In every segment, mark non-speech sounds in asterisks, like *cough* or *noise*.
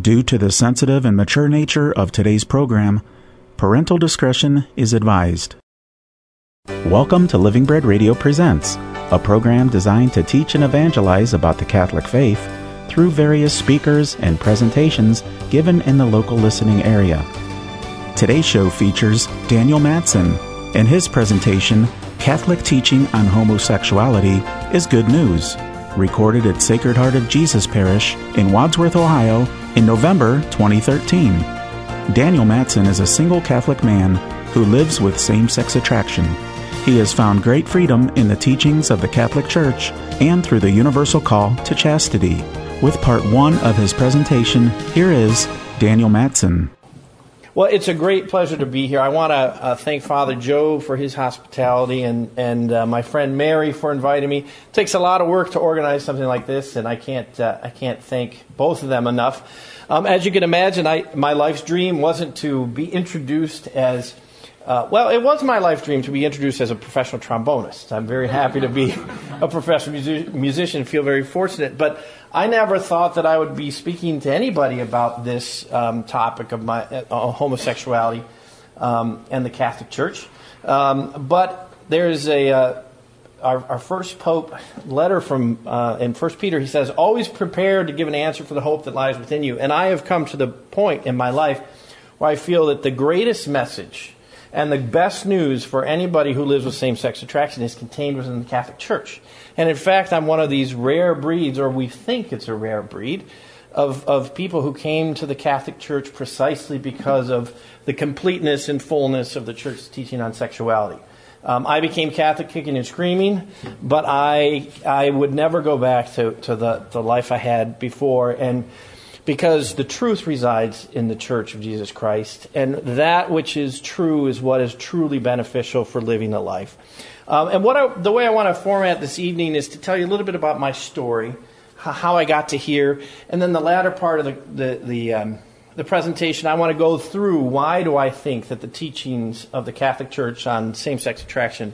Due to the sensitive and mature nature of today's program, parental discretion is advised. Welcome to Living Bread Radio Presents, a program designed to teach and evangelize about the Catholic faith through various speakers and presentations given in the local listening area. Today's show features Daniel Mattson, and his presentation, Catholic Teaching on Homosexuality, is Good News recorded at Sacred Heart of Jesus Parish in Wadsworth, Ohio in November 2013. Daniel Mattson is a single Catholic man who lives with same sex attraction. He has found great freedom in the teachings of the Catholic Church and through the universal call to chastity. With part one of his presentation, here is Daniel Mattson. Well, it's a great pleasure to be here. I want to uh, thank Father Joe for his hospitality and, and uh, my friend Mary for inviting me. It takes a lot of work to organize something like this, and I can't, uh, I can't thank both of them enough. Um, as you can imagine, I, my life's dream wasn't to be introduced as uh, well, it was my life dream to be introduced as a professional trombonist. I'm very happy to be *laughs* a professional music- musician, feel very fortunate. But I never thought that I would be speaking to anybody about this um, topic of my uh, homosexuality um, and the Catholic Church. Um, but there's a uh, our, our, first Pope letter from uh, in First Peter. He says, "Always prepared to give an answer for the hope that lies within you." And I have come to the point in my life where I feel that the greatest message and the best news for anybody who lives with same sex attraction is contained within the Catholic Church. And in fact, I'm one of these rare breeds, or we think it's a rare breed, of, of people who came to the Catholic Church precisely because of the completeness and fullness of the Church's teaching on sexuality. Um, I became Catholic kicking and screaming, but I, I would never go back to, to the, the life I had before. And because the truth resides in the church of Jesus Christ, and that which is true is what is truly beneficial for living a life. Um, and what I, the way I want to format this evening is to tell you a little bit about my story, how I got to here, and then the latter part of the the the, um, the presentation. I want to go through why do I think that the teachings of the Catholic Church on same-sex attraction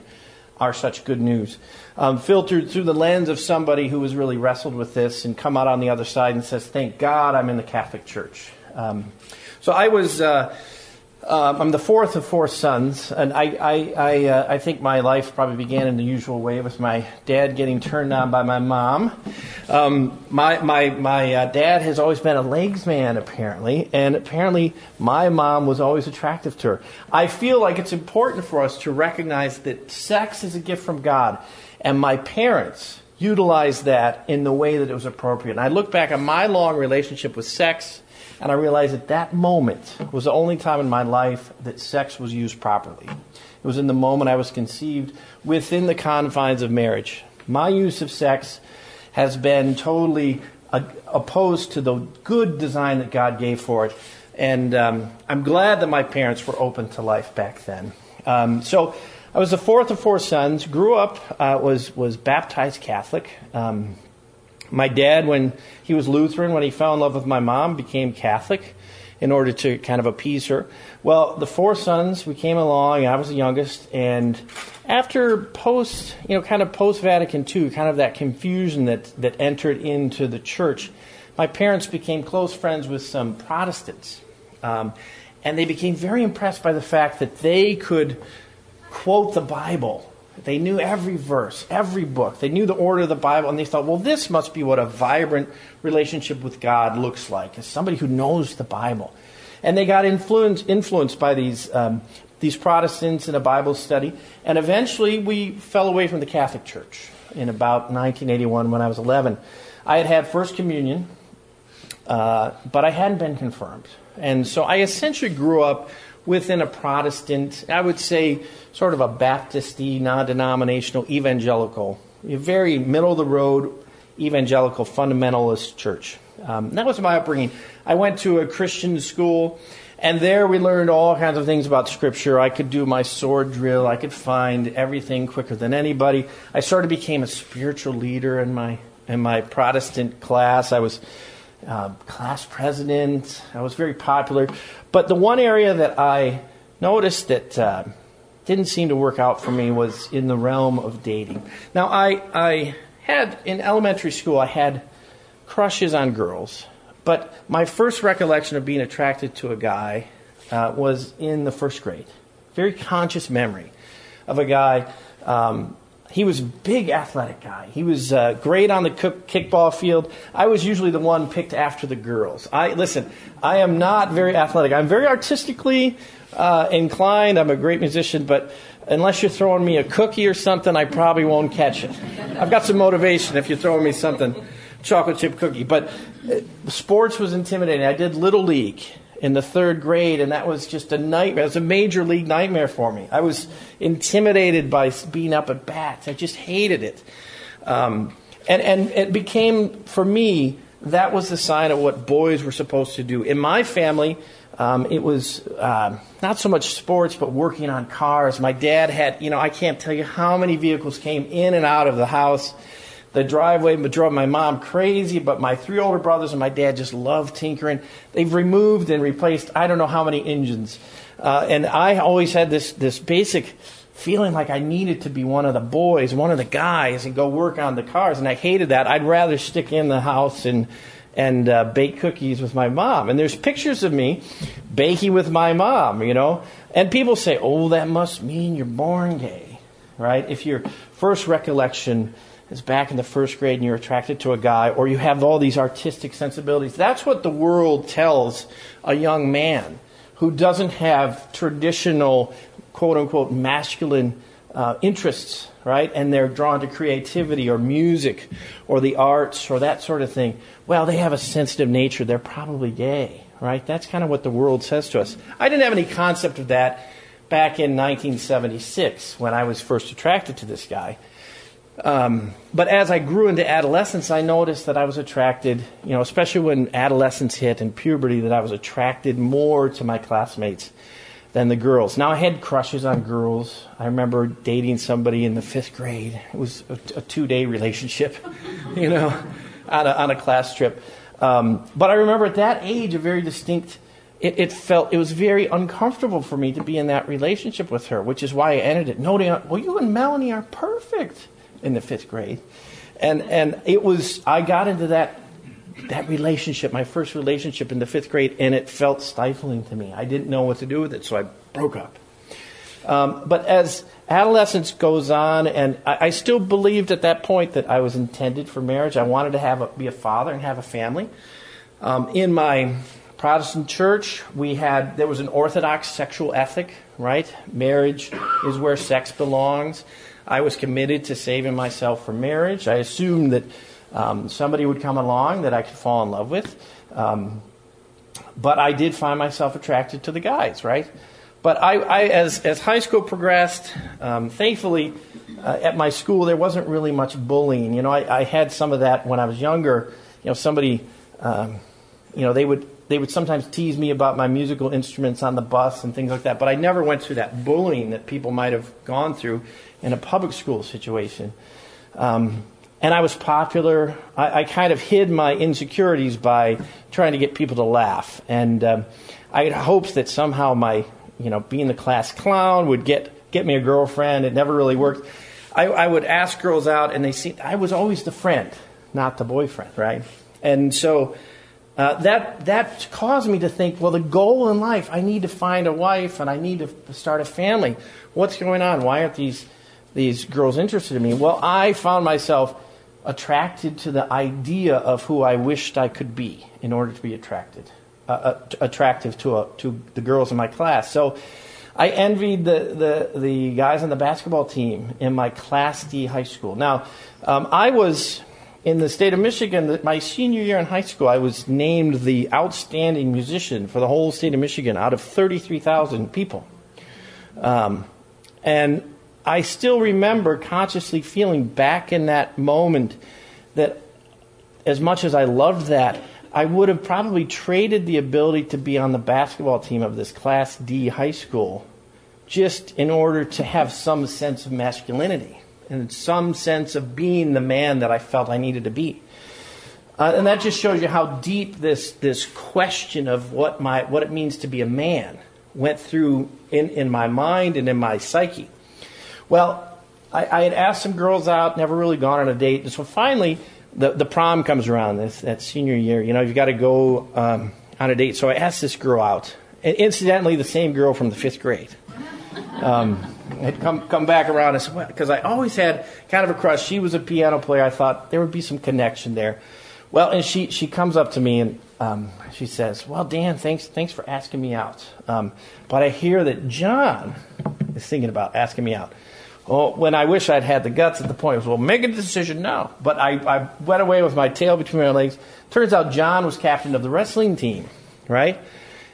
are such good news. Um, filtered through the lens of somebody who has really wrestled with this and come out on the other side and says, Thank God I'm in the Catholic Church. Um, so I was. Uh, um, I'm the fourth of four sons, and I, I, I, uh, I, think my life probably began in the usual way with my dad getting turned on by my mom. Um, my my, my uh, dad has always been a legs man, apparently, and apparently my mom was always attractive to her. I feel like it's important for us to recognize that sex is a gift from God, and my parents utilized that in the way that it was appropriate. And I look back on my long relationship with sex and I realized that that moment was the only time in my life that sex was used properly. It was in the moment I was conceived within the confines of marriage. My use of sex has been totally opposed to the good design that God gave for it. And um, I'm glad that my parents were open to life back then. Um, so I was the fourth of four sons. Grew up, uh, was was baptized Catholic. Um, my dad, when he was Lutheran, when he fell in love with my mom, became Catholic in order to kind of appease her. Well, the four sons, we came along, I was the youngest, and after post, you know, kind of post Vatican II, kind of that confusion that, that entered into the church, my parents became close friends with some Protestants. Um, and they became very impressed by the fact that they could quote the Bible they knew every verse, every book. They knew the order of the Bible, and they thought, well, this must be what a vibrant relationship with God looks like, as somebody who knows the Bible. And they got influenced, influenced by these, um, these Protestants in a Bible study, and eventually we fell away from the Catholic Church in about 1981 when I was 11. I had had First Communion, uh, but I hadn't been confirmed. And so I essentially grew up within a Protestant, I would say, sort of a Baptisty, non denominational, evangelical, very middle of the road evangelical fundamentalist church. Um, that was my upbringing. I went to a Christian school, and there we learned all kinds of things about Scripture. I could do my sword drill, I could find everything quicker than anybody. I sort of became a spiritual leader in my in my Protestant class. I was uh, class president. I was very popular. But the one area that I noticed that uh, didn't seem to work out for me was in the realm of dating. Now, I, I had, in elementary school, I had crushes on girls, But my first recollection of being attracted to a guy uh, was in the first grade. Very conscious memory of a guy. Um, he was a big athletic guy. He was uh, great on the kickball field. I was usually the one picked after the girls. I listen. I am not very athletic. I'm very artistically uh, inclined. I'm a great musician, but unless you're throwing me a cookie or something, I probably won't catch it. I've got some motivation if you're throwing me something, chocolate chip cookie. But uh, sports was intimidating. I did little league, in the third grade, and that was just a nightmare. It was a major league nightmare for me. I was intimidated by being up at bats. I just hated it. Um, and, and it became, for me, that was the sign of what boys were supposed to do. In my family, um, it was uh, not so much sports, but working on cars. My dad had, you know, I can't tell you how many vehicles came in and out of the house the driveway drove my mom crazy, but my three older brothers and my dad just loved tinkering. They've removed and replaced I don't know how many engines. Uh, and I always had this, this basic feeling like I needed to be one of the boys, one of the guys, and go work on the cars. And I hated that. I'd rather stick in the house and, and uh, bake cookies with my mom. And there's pictures of me baking with my mom, you know. And people say, oh, that must mean you're born gay, right? If your first recollection is back in the first grade and you're attracted to a guy, or you have all these artistic sensibilities. That's what the world tells a young man who doesn't have traditional, quote unquote, masculine uh, interests, right? And they're drawn to creativity or music or the arts or that sort of thing. Well, they have a sensitive nature. They're probably gay, right? That's kind of what the world says to us. I didn't have any concept of that back in 1976 when I was first attracted to this guy. Um, but as I grew into adolescence, I noticed that I was attracted, you know, especially when adolescence hit and puberty, that I was attracted more to my classmates than the girls. Now, I had crushes on girls. I remember dating somebody in the fifth grade. It was a, a two day relationship, *laughs* you know, on a, on a class trip. Um, but I remember at that age, a very distinct, it, it, felt, it was very uncomfortable for me to be in that relationship with her, which is why I ended it, noting, well, you and Melanie are perfect in the fifth grade. And, and it was, I got into that, that relationship, my first relationship in the fifth grade, and it felt stifling to me. I didn't know what to do with it, so I broke up. Um, but as adolescence goes on, and I, I, still believed at that point that I was intended for marriage. I wanted to have a, be a father and have a family. Um, in my Protestant church, we had there was an orthodox sexual ethic, right? Marriage is where sex belongs. I was committed to saving myself for marriage. I assumed that um, somebody would come along that I could fall in love with. Um, but I did find myself attracted to the guys, right? But I, I as, as high school progressed, um, thankfully, uh, at my school, there wasn't really much bullying. You know, I, I had some of that when I was younger. You know, somebody, um, you know, they would they would sometimes tease me about my musical instruments on the bus and things like that. But I never went through that bullying that people might have gone through in a public school situation. Um, and I was popular. I, I, kind of hid my insecurities by trying to get people to laugh. And um, I had hopes that somehow my, you know, being the class clown would get, get me a girlfriend. It never really worked. I, I would ask girls out, and they see I was always the friend, not the boyfriend, right? And so uh, that that caused me to think, well, the goal in life, I need to find a wife and I need to start a family. What's going on? Why aren't these these girls interested in me? Well, I found myself attracted to the idea of who I wished I could be in order to be attracted, uh, uh, attractive to, a, to the girls in my class. So I envied the, the, the guys on the basketball team in my Class D high school. Now, um, I was in the state of Michigan, my senior year in high school, I was named the outstanding musician for the whole state of Michigan out of 33,000 people. Um, and I still remember consciously feeling back in that moment that as much as I loved that, I would have probably traded the ability to be on the basketball team of this Class D high school just in order to have some sense of masculinity and some sense of being the man that I felt I needed to be. Uh, and that just shows you how deep this, this question of what, my, what it means to be a man went through in, in my mind and in my psyche. Well, I, I, had asked some girls out, never really gone on a date. And so finally, the, the prom comes around, this, that senior year. You know, you've got to go um, on a date. So I asked this girl out. And incidentally, the same girl from the fifth grade. Um, had come, come back around and said, because I always had kind of a crush. She was a piano player. I thought there would be some connection there. Well, and she, she comes up to me and um, she says, Well, Dan, thanks, thanks for asking me out. Um, but I hear that John is thinking about asking me out. Well, when I wish I'd had the guts at the point, was, well, make a decision now. But I, I went away with my tail between my legs. Turns out John was captain of the wrestling team, right?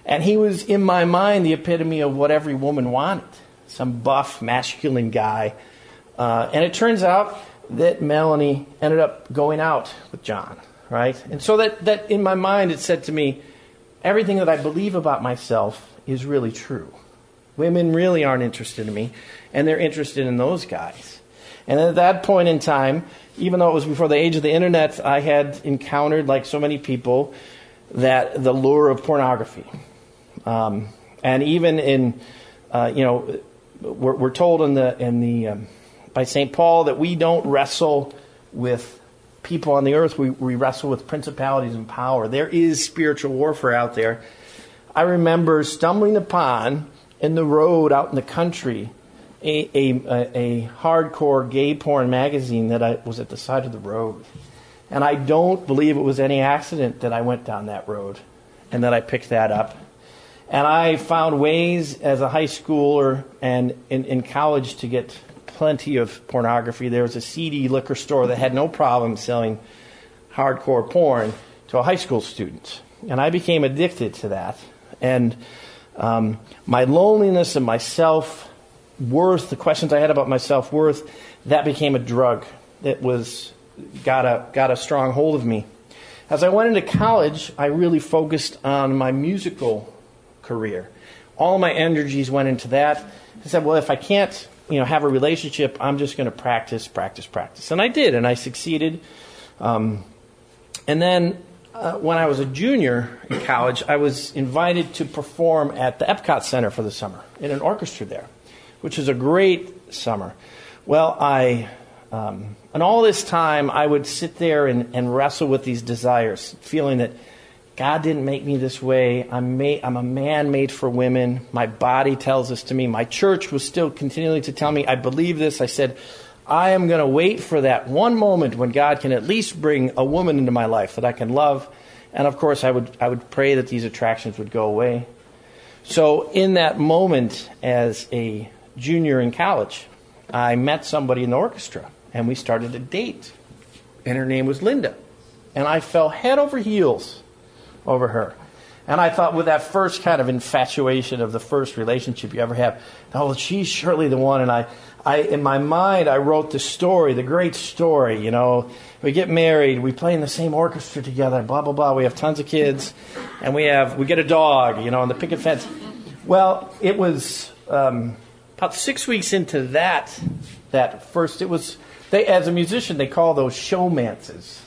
And he was, in my mind, the epitome of what every woman wanted some buff, masculine guy. Uh, and it turns out that Melanie ended up going out with John, right? And so that, that in my mind, it said to me, everything that I believe about myself is really true. Women really aren't interested in me, and they're interested in those guys. And at that point in time, even though it was before the age of the internet, I had encountered, like so many people, that the lure of pornography. Um, and even in, uh, you know, we're, we're, told in the in the um, by Saint Paul that we don't wrestle with people on the earth. We, we wrestle with principalities and power. There is spiritual warfare out there. I remember stumbling upon in the road out in the country a, a, a, hardcore gay porn magazine that I was at the side of the road. And I don't believe it was any accident that I went down that road and that I picked that up. And I found ways as a high schooler and in, in college to get plenty of pornography. There was a CD liquor store that had no problem selling hardcore porn to a high school student. And I became addicted to that. And um, my loneliness and my self worth, the questions I had about my self worth, that became a drug that was got a got a strong hold of me. As I went into college, I really focused on my musical career. All my energies went into that. I said, well, if I can't, you know, have a relationship, I'm just going to practice, practice, practice, and I did, and I succeeded. Um, and then uh, when I was a junior in college, I was invited to perform at the Epcot Center for the summer in an orchestra there, which was a great summer. Well, I, um, and all this time, I would sit there and, and wrestle with these desires, feeling that God didn't make me this way. I'm, made, I'm a man made for women. My body tells this to me. My church was still continually to tell me, I believe this. I said, I am going to wait for that one moment when God can at least bring a woman into my life that I can love. And of course, I would, I would pray that these attractions would go away. So, in that moment, as a junior in college, I met somebody in the orchestra and we started a date. And her name was Linda. And I fell head over heels over her. And I thought, with that first kind of infatuation of the first relationship you ever have, oh, she's surely the one. And I, I, in my mind, I wrote the story, the great story. You know, we get married, we play in the same orchestra together, blah blah blah. We have tons of kids, and we have we get a dog. You know, on the picket fence. Well, it was um, about six weeks into that. That first, it was. They, as a musician, they call those showmances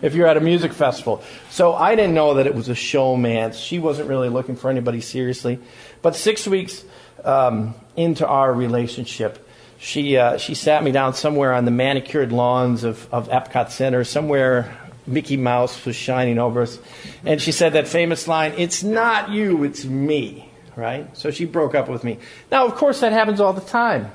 if you're at a music festival. So I didn't know that it was a showmance. She wasn't really looking for anybody seriously. But six weeks um, into our relationship, she uh, she sat me down somewhere on the manicured lawns of, of Epcot Center, somewhere Mickey Mouse was shining over us, and she said that famous line, "It's not you, it's me." Right. So she broke up with me. Now, of course, that happens all the time.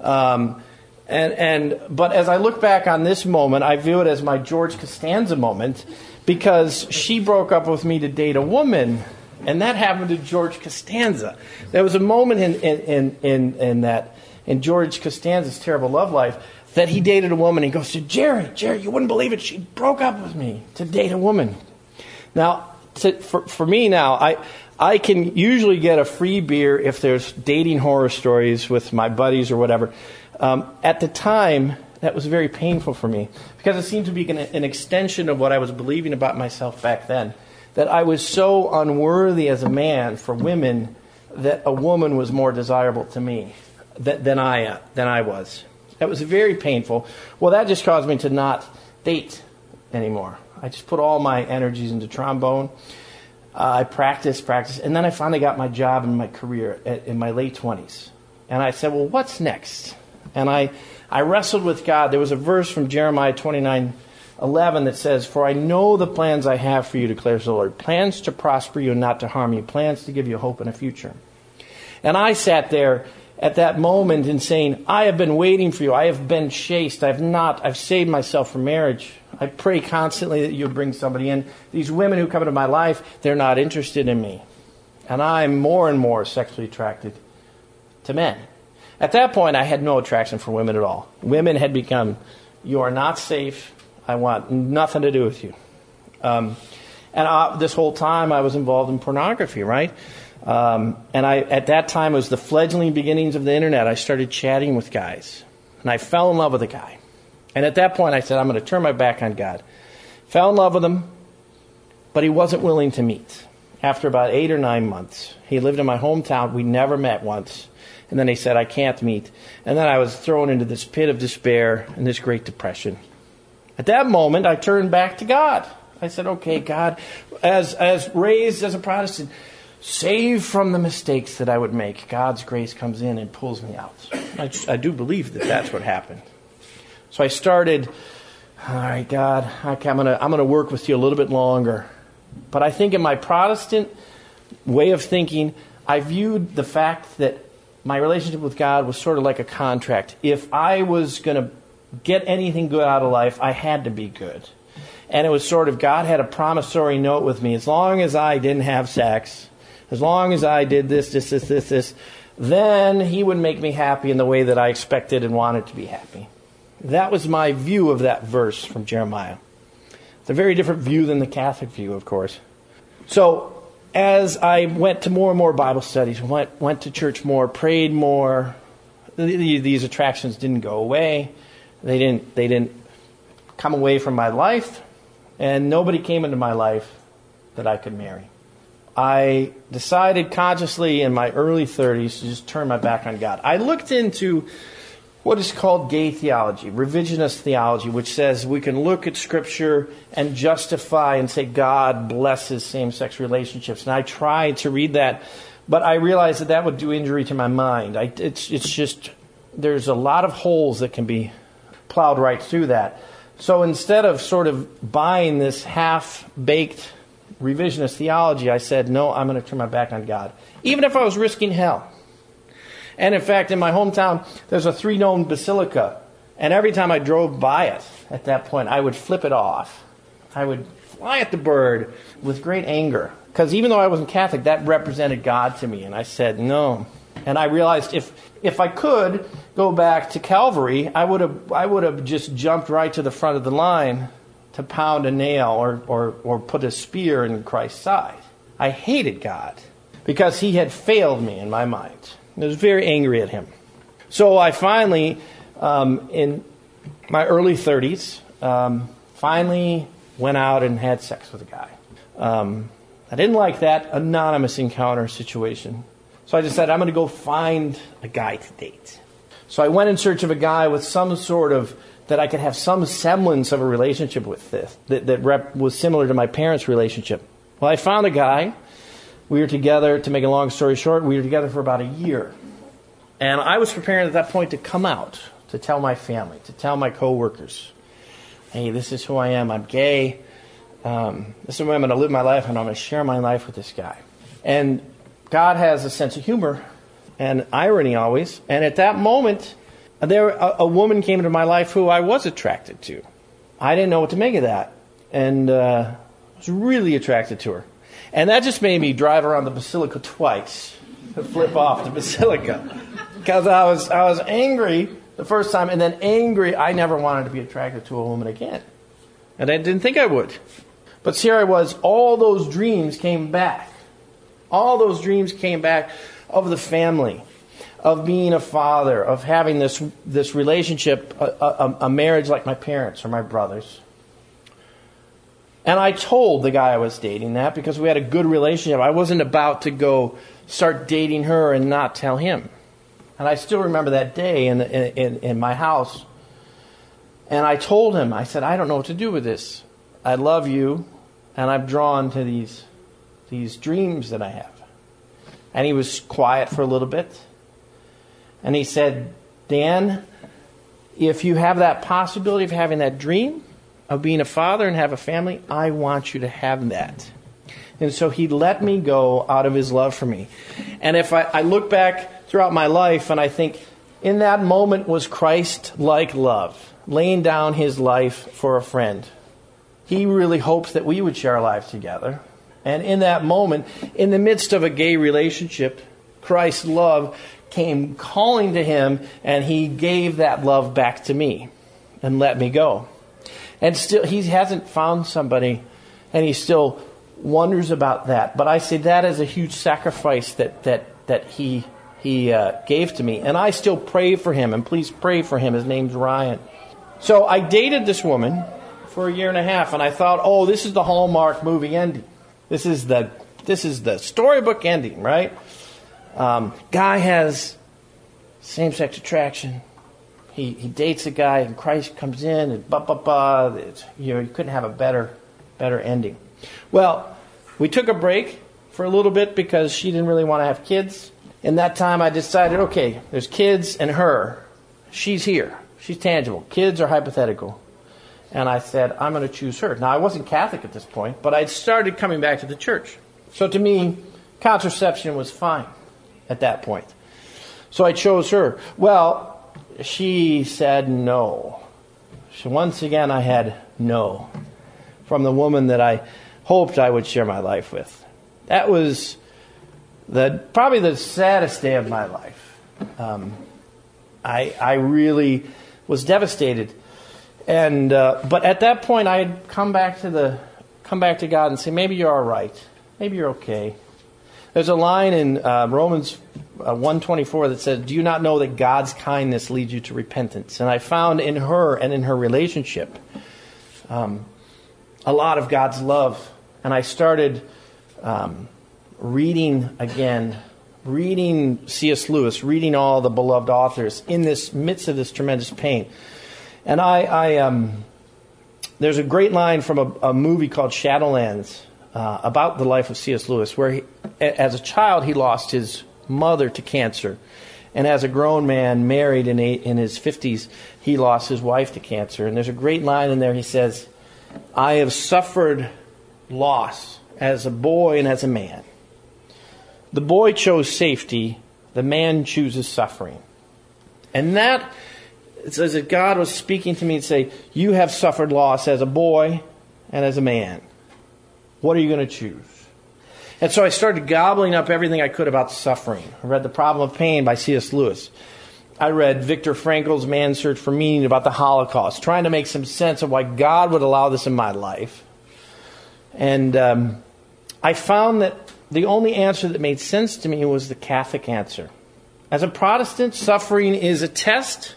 Um, and, and but as I look back on this moment, I view it as my George Costanza moment because she broke up with me to date a woman and that happened to George Costanza. There was a moment in, in, in, in, that in George Costanza's terrible love life that he dated a woman. He goes to Jerry, Jerry, you wouldn't believe it. She broke up with me to date a woman. Now, to, for, for me now, I, I can usually get a free beer if there's dating horror stories with my buddies or whatever. Um, at the time, that was very painful for me because it seemed to be an, an extension of what I was believing about myself back then. That I was so unworthy as a man for women that a woman was more desirable to me than I, uh, than I was. That was very painful. Well, that just caused me to not date anymore. I just put all my energies into trombone. Uh, I practiced, practiced, and then I finally got my job and my career at, in my late 20s. And I said, well, what's next? And I, I wrestled with God. There was a verse from Jeremiah 29 11 that says, For I know the plans I have for you, declares the Lord. Plans to prosper you and not to harm you, plans to give you hope and a future. And I sat there at that moment and saying, I have been waiting for you. I have been chaste. I've not. I've saved myself for marriage. I pray constantly that you bring somebody in. These women who come into my life, they're not interested in me. And I'm more and more sexually attracted to men. At that point, I had no attraction for women at all. Women had become, you are not safe. I want nothing to do with you. Um, and I, this whole time, I was involved in pornography, right? Um, and I, at that time, it was the fledgling beginnings of the internet. I started chatting with guys, and I fell in love with a guy. And at that point, I said, I'm going to turn my back on God. Fell in love with him, but he wasn't willing to meet. After about eight or nine months, he lived in my hometown. We never met once. And then he said, I can't meet. And then I was thrown into this pit of despair and this great depression. At that moment, I turned back to God. I said, okay, God, as, as raised as a Protestant, save from the mistakes that I would make, God's grace comes in and pulls me out. I, I do believe that that's what happened. So I started, all right, God, I'm going to I'm going to work with you a little bit longer. But I think in my Protestant way of thinking, I viewed the fact that my relationship with God was sort of like a contract. If I was going to get anything good out of life, I had to be good. And it was sort of God had a promissory note with me. As long as I didn't have sex, as long as I did this, this, this, this, this, then He would make me happy in the way that I expected and wanted to be happy. That was my view of that verse from Jeremiah. It's a very different view than the Catholic view, of course. So, as I went to more and more Bible studies, went, went to church more, prayed more, these attractions didn't go away. They didn't, they didn't come away from my life, and nobody came into my life that I could marry. I decided consciously in my early 30s to just turn my back on God. I looked into what is called gay theology, revisionist theology, which says we can look at Scripture and justify and say God blesses same sex relationships. And I tried to read that, but I realized that that would do injury to my mind. I, it's, it's just, there's a lot of holes that can be plowed right through that. So instead of sort of buying this half baked revisionist theology, I said, no, I'm going to turn my back on God, even if I was risking hell. And in fact, in my hometown, there's a three dome basilica. And every time I drove by it at that point, I would flip it off. I would fly at the bird with great anger. Because even though I wasn't Catholic, that represented God to me. And I said, no. And I realized if, if I could go back to Calvary, I would have, I would have just jumped right to the front of the line to pound a nail or, or, or put a spear in Christ's side. I hated God because he had failed me in my mind. I was very angry at him. So I finally, um, in my early 30s, um, finally went out and had sex with a guy. Um, I didn't like that anonymous encounter situation. So I decided I'm going to go find a guy to date. So I went in search of a guy with some sort of that I could have some semblance of a relationship with this that, that rep, was similar to my parents' relationship. Well, I found a guy. We were together, to make a long story short, we were together for about a year. And I was preparing at that point to come out, to tell my family, to tell my coworkers, hey, this is who I am. I'm gay. Um, this is way I'm going to live my life, and I'm going to share my life with this guy. And God has a sense of humor and irony always. And at that moment, there a, a, woman came into my life who I was attracted to. I didn't know what to make of that, and uh, I was really attracted to her. And that just made me drive around the basilica twice to flip off the basilica because I was I was angry the first time, and then angry I never wanted to be attracted to a woman again, and I didn't think I would. But here I was. All those dreams came back. All those dreams came back of the family of being a father, of having this, this relationship, a, a, a marriage like my parents or my brothers. And I told the guy I was dating that because we had a good relationship. I wasn't about to go start dating her and not tell him. And I still remember that day in, in, in, my house. And I told him, I said, I don't know what to do with this. I love you, and I'm drawn to these, these dreams that I have. And he was quiet for a little bit. And he said, Dan, if you have that possibility of having that dream, of being a father and have a family, I want you to have that. And so he let me go out of his love for me. And if I, I look back throughout my life and I think, in that moment was Christ like love, laying down his life for a friend. He really hopes that we would share our lives together. And in that moment, in the midst of a gay relationship, Christ's love came calling to him, and he gave that love back to me and let me go. And still, he hasn't found somebody, and he still wonders about that. But I say that is a huge sacrifice that, that, that he, he uh, gave to me. And I still pray for him, and please pray for him. His name's Ryan. So I dated this woman for a year and a half, and I thought, oh, this is the Hallmark movie ending. This is the, this is the storybook ending, right? Um, guy has same sex attraction. He, he dates a guy, and Christ comes in, and blah, blah. It's, you know, you couldn't have a better, better ending. Well, we took a break for a little bit because she didn't really want to have kids. In that time, I decided okay, there's kids and her. She's here. She's tangible. Kids are hypothetical. And I said, I'm going to choose her. Now, I wasn't Catholic at this point, but I'd started coming back to the church. So to me, contraception was fine at that point. So I chose her. Well, she said no. Once again, I had no from the woman that I hoped I would share my life with. That was the probably the saddest day of my life. Um, I I really was devastated, and uh, but at that point I had come back to the come back to God and say maybe you're all right, maybe you're okay. There's a line in uh, Romans uh, 124 that says, "Do you not know that God's kindness leads you to repentance?" And I found in her and in her relationship um, a lot of God's love and I started um, reading again, reading C.S. Lewis, reading all the beloved authors in this midst of this tremendous pain. And I, I um, there's a great line from a, a movie called Shadowlands uh, about the life of C.S. Lewis, where he, as a child he lost his mother to cancer. And as a grown man, married in, in his 50s, he lost his wife to cancer. And there's a great line in there. He says, I have suffered loss as a boy and as a man. The boy chose safety, the man chooses suffering. And that, it's as if God was speaking to me and say, You have suffered loss as a boy and as a man. What are you going to choose? And so I started gobbling up everything I could about suffering. I read The Problem of Pain by C.S. Lewis. I read Viktor Frankl's Man's Search for Meaning about the Holocaust, trying to make some sense of why God would allow this in my life. And um, I found that the only answer that made sense to me was the Catholic answer. As a Protestant, suffering is a test.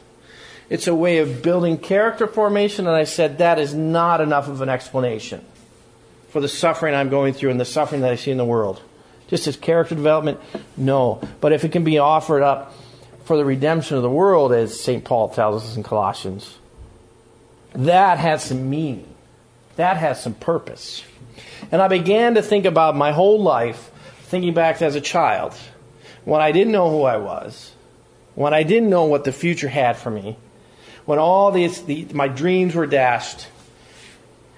It's a way of building character formation, and I said that is not enough of an explanation for the suffering I'm going through and the suffering that I see in the world. Just as character development, no. But if it can be offered up for the redemption of the world, as St. Paul tells us in Colossians, that has some meaning. That has some purpose. And I began to think about my whole life, thinking back as a child, when I didn't know who I was, when I didn't know what the future had for me, when all these, the, my dreams were dashed,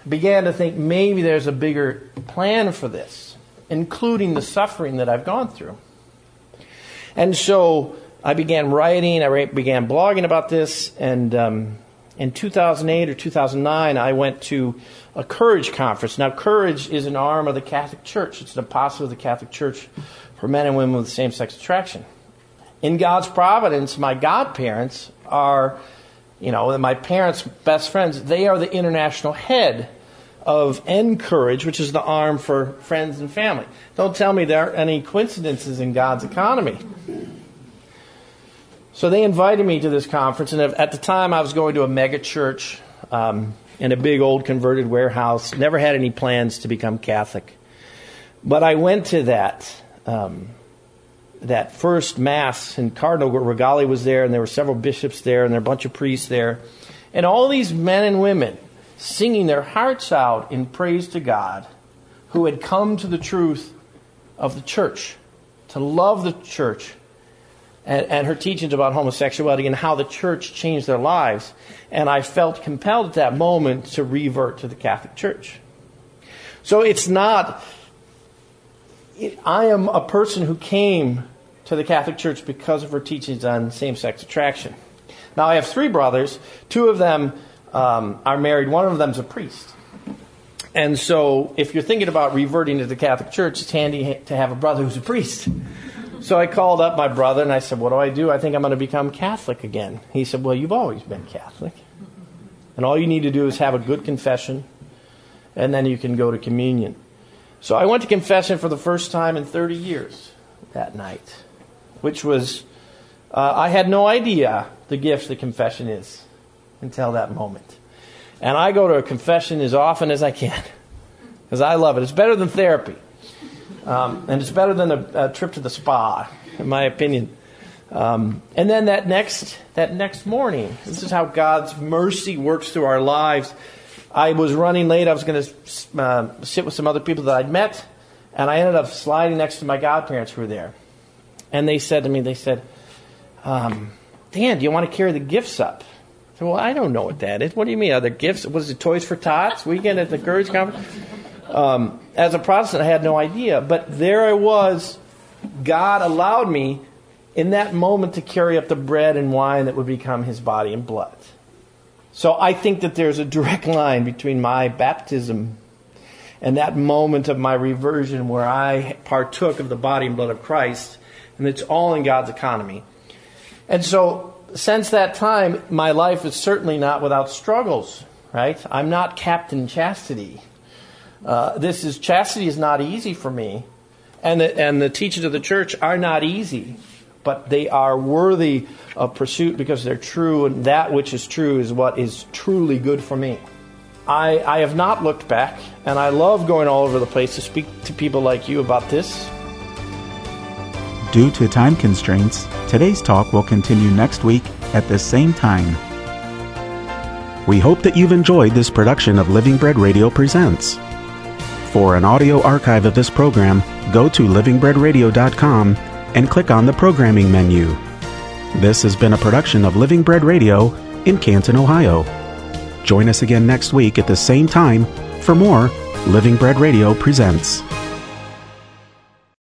began to think maybe there's a bigger plan for this, including the suffering that I've gone through. And so I began writing, I began blogging about this, and um, in 2008 or 2009, I went to a Courage conference. Now, Courage is an arm of the Catholic Church. It's an apostle of the Catholic Church for men and women with same-sex attraction. In God's providence, my godparents are, you know, my parents' best friends. They are the international head of Encourage, which is the arm for friends and family. Don't tell me there are any coincidences in God's economy. So they invited me to this conference, and at the time I was going to a mega church um, in a big old converted warehouse. Never had any plans to become Catholic, but I went to that um, that first mass, and Cardinal Rigali was there, and there were several bishops there, and there were a bunch of priests there, and all these men and women singing their hearts out in praise to God, who had come to the truth of the church, to love the church and, and her teachings about homosexuality and how the church changed their lives. And I felt compelled at that moment to revert to the Catholic Church. So it's not, I am a person who came to the Catholic Church because of her teachings on same sex attraction. Now, I have three brothers. Two of them um, are married, one of them's a priest. And so, if you're thinking about reverting to the Catholic Church, it's handy to have a brother who's a priest. So I called up my brother and I said, What do I do? I think I'm going to become Catholic again. He said, Well, you've always been Catholic. And all you need to do is have a good confession, and then you can go to communion. So I went to confession for the first time in 30 years that night, which was, uh, I had no idea the gift the confession is until that moment. And I go to a confession as often as I can *laughs* because I love it. It's better than therapy. Um, and it's better than a, a, trip to the spa, in my opinion. Um, and then that next that next morning, this is how God's mercy works through our lives. I was running late. I was going to uh, sit with some other people that I'd met, and I ended up sliding next to my godparents who were there. And they said to me, they said, um, "Dan, do you want to carry the gifts up?" I said, "Well, I don't know what that is. What do you mean? Are there gifts? Was it Toys for Tots weekend at the Courage Conference?" Um, as a Protestant, I had no idea. But there I was. God allowed me in that moment to carry up the bread and wine that would become his body and blood. So I think that there's a direct *laughs* line between my baptism and that moment of my reversion where I partook of the body and blood of Christ, and it's all in God's economy. And so, since that time, my life is certainly not without struggles, right? I'm not Captain Chastity. Uh, this is chastity is not easy for me, and the, and the teachings of the church are not easy, but they are worthy of pursuit because they're true, and that which is true is what is truly good for me. I, I have not looked back, and I love going all over the place to speak to people like you about this. Due to time constraints, today's talk will continue next week at the same time. We hope that you've enjoyed this production of Living Bread Radio Presents. For an audio archive of this program, go to livingbreadradio.com and click on the programming menu. This has been a production of Living Bread Radio in Canton, Ohio. Join us again next week at the same time for more Living Bread Radio Presents.